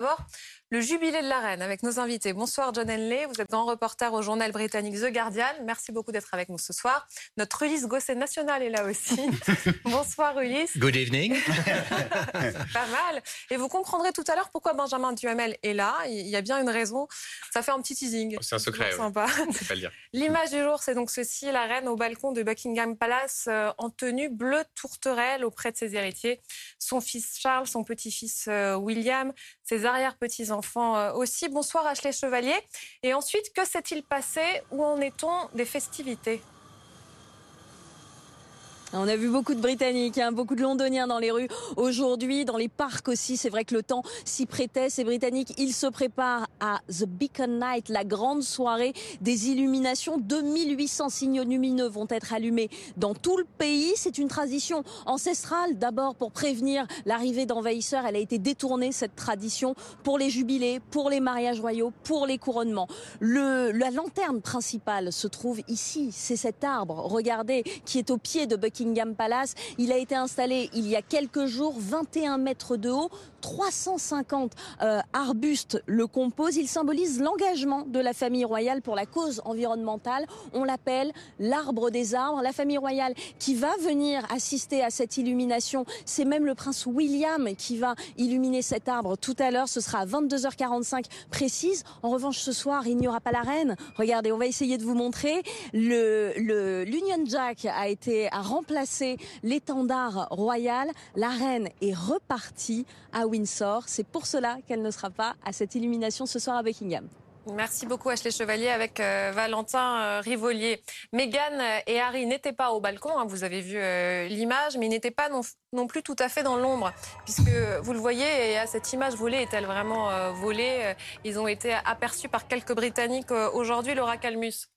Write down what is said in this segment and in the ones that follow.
D'abord, le jubilé de la reine avec nos invités. Bonsoir John Henley, vous êtes grand reporter au journal britannique The Guardian. Merci beaucoup d'être avec nous ce soir. Notre Ulysse Gosset national est là aussi. Bonsoir Ulysse. Good evening. Pas mal. Et vous comprendrez tout à l'heure pourquoi Benjamin Duhamel est là. Il y a bien une raison. Ça fait un petit teasing. C'est un secret. Sympa. L'image du jour, c'est donc ceci la reine au balcon de Buckingham Palace euh, en tenue bleue tourterelle auprès de ses héritiers. Son fils Charles, son petit-fils euh, William, ses arrière-petits-enfants euh, aussi. Bonsoir Ashley Chevalier. Et ensuite, que s'est-il passé? Où en est-on des festivités? On a vu beaucoup de Britanniques, hein, beaucoup de Londoniens dans les rues aujourd'hui, dans les parcs aussi. C'est vrai que le temps s'y prêtait. Ces Britanniques, ils se préparent à The Beacon Night, la grande soirée des illuminations. 2800 signaux lumineux vont être allumés dans tout le pays. C'est une tradition ancestrale, d'abord pour prévenir l'arrivée d'envahisseurs. Elle a été détournée, cette tradition, pour les jubilés, pour les mariages royaux, pour les couronnements. Le, la lanterne principale se trouve ici. C'est cet arbre, regardez, qui est au pied de Buckingham Palace. Il a été installé il y a quelques jours, 21 mètres de haut, 350 euh, arbustes le composent. Il symbolise l'engagement de la famille royale pour la cause environnementale. On l'appelle l'arbre des arbres. La famille royale qui va venir assister à cette illumination, c'est même le prince William qui va illuminer cet arbre tout à l'heure. Ce sera à 22h45 précise. En revanche, ce soir, il n'y aura pas la reine. Regardez, on va essayer de vous montrer. Le, l'Union Jack a été à remplacer l'étendard royal. La reine est repartie à Windsor. C'est pour cela qu'elle ne sera pas à cette illumination ce soir à Buckingham. Merci beaucoup Ashley Chevalier avec euh, Valentin euh, Rivolier. Meghan et Harry n'étaient pas au balcon, hein, vous avez vu euh, l'image, mais ils n'étaient pas non, plus tout à fait dans l'ombre, puisque vous le voyez, et à cette image volée est-elle vraiment volée Ils ont été aperçus par quelques Britanniques aujourd'hui, Laura Calmus.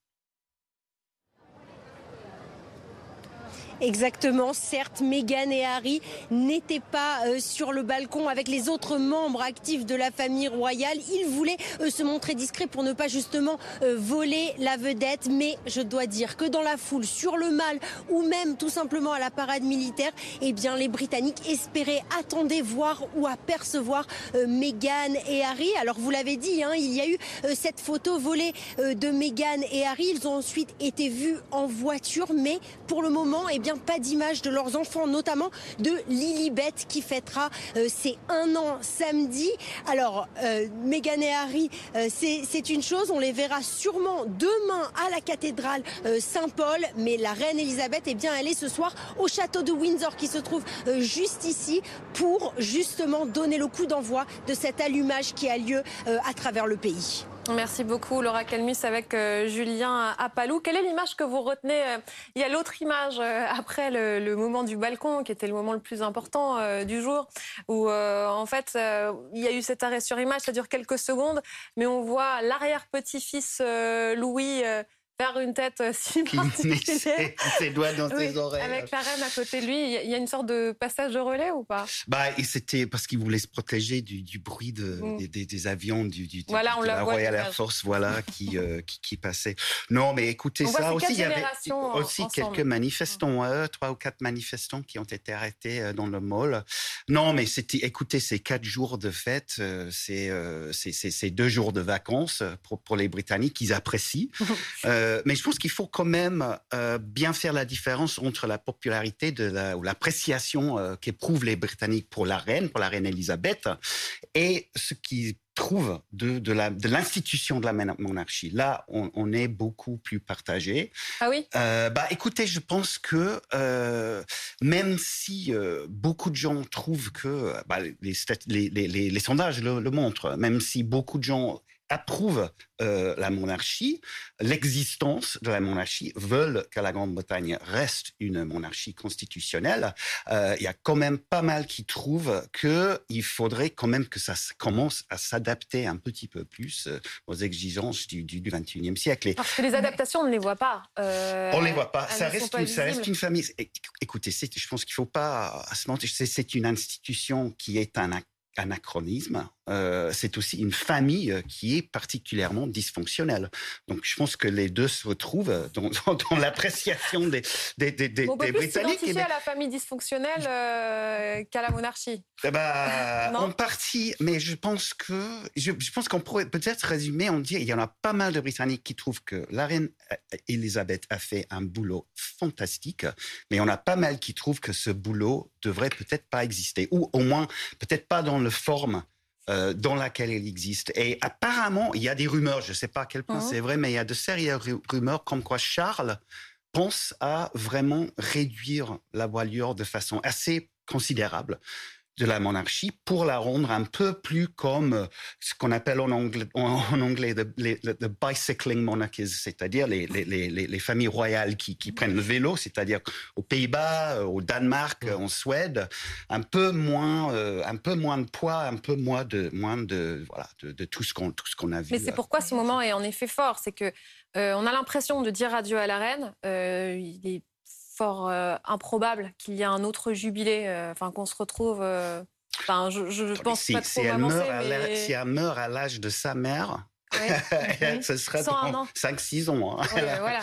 Exactement. Certes, Meghan et Harry n'étaient pas euh, sur le balcon avec les autres membres actifs de la famille royale. Ils voulaient euh, se montrer discrets pour ne pas justement euh, voler la vedette. Mais je dois dire que dans la foule, sur le mal ou même tout simplement à la parade militaire, eh bien, les Britanniques espéraient, attendaient voir ou apercevoir Meghan et Harry. Alors, vous l'avez dit, hein, il y a eu cette photo volée de Meghan et Harry. Ils ont ensuite été vus en voiture, mais pour le moment, eh bien, pas d'image de leurs enfants, notamment de Lilibet qui fêtera euh, ses un an samedi. Alors, euh, Meghan et Harry, euh, c'est une chose, on les verra sûrement demain à la cathédrale Saint-Paul, mais la reine Elisabeth, eh bien, elle est ce soir au château de Windsor qui se trouve juste ici pour justement donner le coup d'envoi de cet allumage qui a lieu à travers le pays. Merci beaucoup Laura Calmus avec euh, Julien Apalou. Quelle est l'image que vous retenez euh, Il y a l'autre image euh, après le, moment du balcon qui était le moment le plus important du jour où en fait il y a eu cet arrêt sur image, ça dure quelques secondes, mais on voit l'arrière-petit-fils Louis une tête euh, si Qui ses, doigts dans ses oreilles. Avec la reine à côté de lui, il y a une sorte de passage de relais ou pas? Bah, c'était parce qu'il voulait se protéger du, du bruit de, mm. des, des, avions du, du voilà, on de la Royal Air Force, voilà, qui, euh, qui, qui, passait. Non, mais écoutez ça aussi, il y avait aussi quelques manifestants, euh, trois ou quatre manifestants qui ont été arrêtés dans le mall. Non, mais c'était, écoutez, c'est quatre jours de fête, c'est c'est deux jours de vacances pour, pour les Britanniques, ils apprécient. Euh, mais je pense qu'il faut quand même euh, bien faire la différence entre la popularité de la, ou l'appréciation euh, qu'éprouvent les Britanniques pour la reine, pour la reine Elisabeth, et ce qu'ils trouvent de, de, la, de l'institution de la monarchie. Là, on, on, est beaucoup plus partagé. Ah oui? Bah, écoutez, je pense que même si beaucoup de gens trouvent que bah, les, les, les, les, sondages le, le montrent, même si beaucoup de gens approuvent euh, la monarchie, l'existence de la monarchie, veulent que la Grande-Bretagne reste une monarchie constitutionnelle. Euh, il y a quand même pas mal qui trouvent qu'il faudrait quand même que ça commence à s'adapter un petit peu plus euh, aux exigences du, du, 21e siècle. Parce que les adaptations, on ne les voit pas. on ne les voit pas. Ça reste, une, ça reste, une, famille. Écoutez, je pense qu'il ne faut pas se mentir. C'est une institution qui est un anachronisme euh, c'est aussi une famille euh, qui est particulièrement dysfonctionnelle. Donc, je pense que les deux se retrouvent dans, dans, l'appréciation des, des, des, des, On peut plus s'identifier à la famille dysfonctionnelle euh, qu'à la monarchie. Ben, en partie, mais je pense que je, je pense qu'on pourrait peut-être résumer en dire il y en a pas mal de Britanniques qui trouvent que la reine Elisabeth a fait un boulot fantastique, mais on a pas mal qui trouvent que ce boulot devrait peut-être pas exister, ou au moins peut-être pas dans le forme euh, dans laquelle elle existe. Et apparemment, il y a des rumeurs, je ne sais pas à quel point mhm. c'est vrai, mais il y a de sérieuses rumeurs comme quoi Charles pense à vraiment réduire la voilure de façon assez considérable de la monarchie pour la rendre un peu plus comme euh, ce qu'on appelle en anglais, en anglais the, bicycling monarchies, c'est-à-dire les, les, les, les, familles royales qui, qui prennent le vélo, c'est-à-dire aux Pays-Bas, euh, au Danemark, en Suède, un peu moins, euh, un peu moins de poids, un peu moins de, moins de, voilà, de, de tout ce qu'on tout ce qu'on a vu. Mais c'est pourquoi ce moment est en effet fort, c'est que on a l'impression de dire adieu à la reine. il est fort euh, improbable qu'il y ait un autre jubilé, euh, enfin qu'on se retrouve. Euh, enfin, je, je pense pas trop si elle, meurt mais... si elle meurt à l'âge de sa mère, ce serait 5-6 ans. Hein. voilà.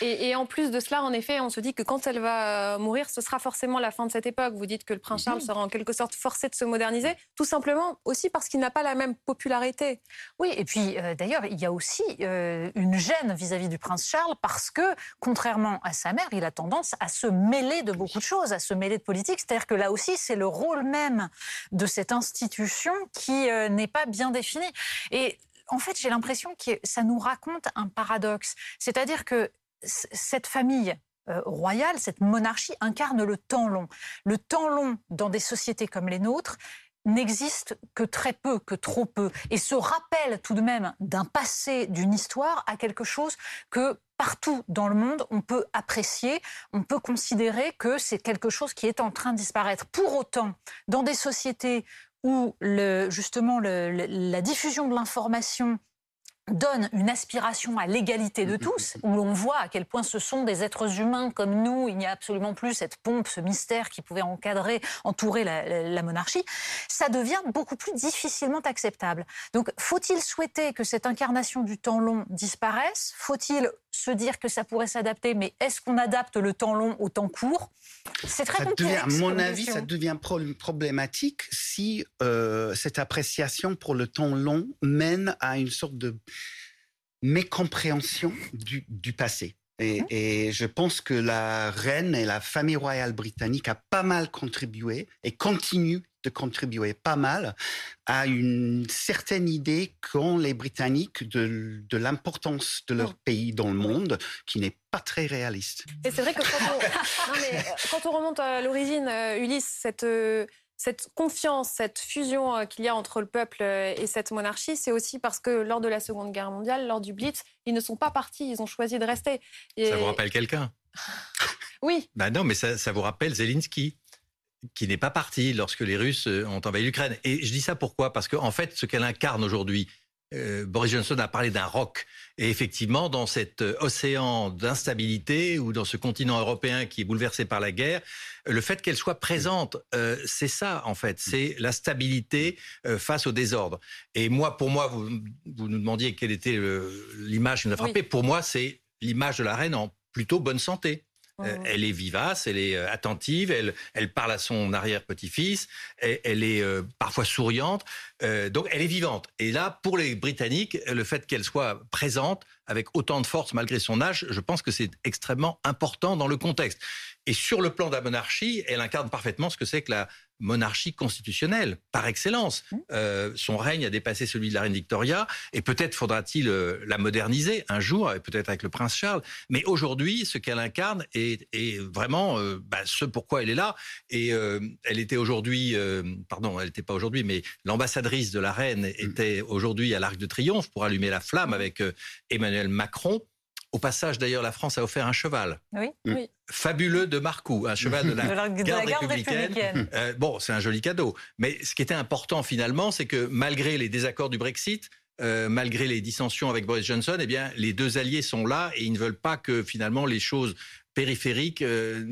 et, en plus de cela, en effet, on se dit que quand elle va mourir, ce sera forcément la fin de cette époque. Vous dites que le prince Charles sera en quelque sorte forcé de se moderniser, tout simplement aussi parce qu'il n'a pas la même popularité. Oui, et puis euh, d'ailleurs, il y a aussi euh, une gêne vis-à-vis du prince Charles parce que, contrairement à sa mère, il a tendance à se mêler de beaucoup de choses, à se mêler de politique. C'est-à-dire que là aussi, c'est le rôle même de cette institution qui euh, n'est pas bien défini. Et en fait, j'ai l'impression que ça nous raconte un paradoxe. C'est-à-dire que cette famille euh, royale, cette monarchie incarne le temps long. Le temps long dans des sociétés comme les nôtres n'existe que très peu, que trop peu. Et se rappelle tout de même d'un passé, d'une histoire, à quelque chose que partout dans le monde, on peut apprécier, on peut considérer que c'est quelque chose qui est en train de disparaître. Pour autant, dans des sociétés où le, justement la diffusion de l'information donne une aspiration à l'égalité de mm, mm, tous, mm, où l'on voit à quel point ce sont des êtres humains comme nous, il n'y a absolument plus cette pompe, ce mystère qui pouvait encadrer, entourer la, monarchie, ça devient beaucoup plus difficilement acceptable. Donc faut-il souhaiter que cette incarnation du temps long disparaisse? Faut-il se dire que ça pourrait s'adapter, mais est-ce qu'on adapte le temps long au temps court? C'est très compliqué. À mon avis, ça devient problématique si euh, cette appréciation pour le temps long mène à une sorte de mécompréhension du, du passé. Et, mmh. et, je pense que la reine et la famille royale britannique a pas mal contribué et continue de contribuer pas mal à une certaine idée qu'ont les Britanniques de, de l'importance de leur mmh. pays dans le monde, qui n'est pas très réaliste. Et c'est vrai que quand on, mais euh, quand on remonte à l'origine, euh, Ulysse, cette euh, cette confiance, cette fusion euh, qu'il y a entre le peuple euh, et cette monarchie, c'est aussi parce que lors de la Seconde Guerre mondiale, lors du Blitz, ils ne sont pas partis, ils ont choisi de rester. Ça vous rappelle quelqu'un? Oui. Bah non, mais ça, vous rappelle Zelensky qui n'est pas parti lorsque les Russes euh, ont envahi l'Ukraine. Et je dis ça pourquoi? Parce qu'en en fait, ce qu'elle incarne aujourd'hui, Boris Johnson a parlé d'un roc. Et effectivement, dans cet océan d'instabilité ou dans ce continent européen qui est bouleversé par la guerre, le fait qu'elle soit présente, euh, c'est ça en fait, c'est la stabilité euh, face au désordre. Et moi, pour moi, vous, vous nous demandiez quelle était l'image qui nous a frappé. Pour moi, c'est l'image de la reine en plutôt bonne santé. Euh, elle est vivace, elle est attentive, elle, elle parle à son arrière-petit-fils, elle, elle, est parfois souriante, donc elle est vivante. Et là, pour les Britanniques, le fait qu'elle soit présente avec autant de force malgré son âge, je pense que c'est extrêmement important dans le contexte. Et sur le plan de la monarchie, elle incarne parfaitement ce que c'est que la monarchie constitutionnelle, par excellence. Mmh. Euh, son règne a dépassé celui de la reine Victoria, et peut-être faudra-t-il euh, la moderniser un jour, peut-être avec le prince Charles. Mais aujourd'hui, ce qu'elle incarne est, vraiment euh, bah, ce pourquoi elle est là. Et elle était aujourd'hui, pardon, elle n'était pas aujourd'hui, mais l'ambassadrice de la reine mmh. était aujourd'hui à l'Arc de Triomphe pour allumer la flamme mmh. avec Emmanuel Macron. Au passage, d'ailleurs, la France a offert un cheval. Oui, mm. oui. Fabuleux de Marcoux, un cheval de la, garde, républicaine. Euh, bon, c'est un joli cadeau. Mais ce qui était important finalement, c'est que malgré les désaccords du Brexit, euh, malgré les dissensions avec Boris Johnson, eh bien, les deux alliés sont là et ils ne veulent pas que finalement les choses périphériques euh,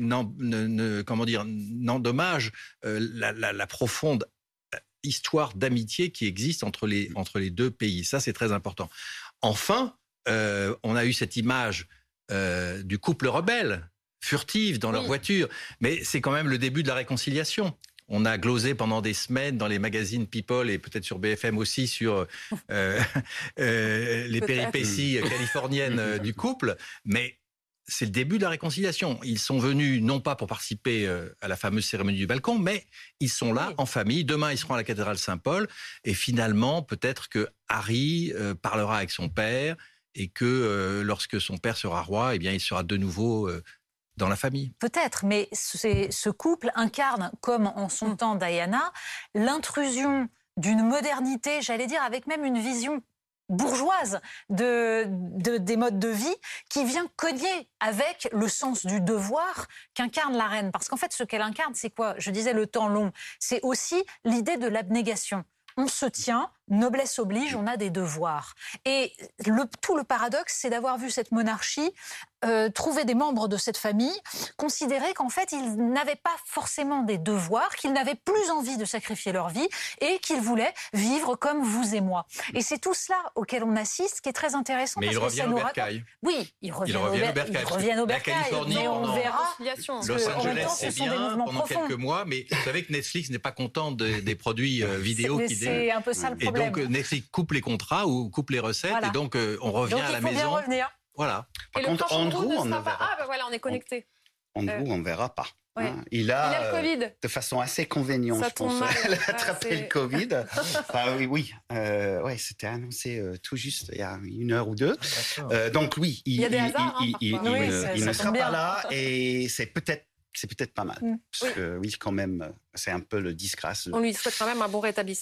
comment dire, n'endommagent la, la, profonde histoire d'amitié qui existe entre les, entre les deux pays. Ça, c'est très important. Enfin, euh, on a eu cette image euh, du couple rebelle, furtive dans leur voiture, mais c'est quand même le début de la réconciliation. On a glosé pendant des semaines dans les magazines People et peut-être sur BFM aussi sur euh, les péripéties californiennes du couple, mais c'est le début de la réconciliation. Ils sont venus non pas pour participer à la fameuse cérémonie du balcon, mais ils sont là en famille. Demain, ils seront à la cathédrale Saint-Paul. Et finalement, peut-être que Harry parlera avec son père et que euh, lorsque son père sera roi, eh bien, il sera de nouveau dans la famille. Peut-être, mais ce couple incarne, comme en son mm. temps Diana, l'intrusion d'une modernité, j'allais dire, avec même une vision bourgeoise de, des modes de vie qui vient cogner avec le sens du devoir qu'incarne la reine. Parce qu'en fait, ce qu'elle incarne, c'est quoi? Je disais le temps long. C'est aussi l'idée de l'abnégation. On se tient, noblesse oblige, on a des devoirs. Et le, tout le paradoxe, c'est d'avoir vu cette monarchie euh, trouver des membres de cette famille, considérer qu'en fait, ils n'avaient pas forcément des devoirs, qu'ils n'avaient plus envie de sacrifier leur vie et qu'ils voulaient vivre comme vous et moi. Et c'est tout cela auquel on assiste qui est très intéressant. Mais parce il revient au Bercail. Oui, il revient, au, Bercail. au Bercail. mais on verra. Los Angeles, c'est bien pendant quelques mois, mais vous savez que Netflix n'est pas content des produits euh, vidéo qui C'est un peu ça le problème. Et donc Netflix coupe les contrats ou coupe les recettes et donc euh, on revient à la maison. Revenir. Voilà. Par contre, Andrew, on ne verra Ah, ben voilà, on est connecté. Andrew, euh, on ne verra pas. Hein. Il, a, le Covid. de façon assez conveniente, je pense, elle a attrapé le Covid. enfin, oui, oui. Euh, ouais, c'était annoncé euh, tout juste il y a une heure ou deux. Euh, donc oui, il, il, y a des hasards, il, il ne sera pas là et c'est peut-être c'est peut-être pas mal. Mm. Parce que oui, quand même, c'est un peu le disgrâce. On lui souhaite quand même un bon rétablissement.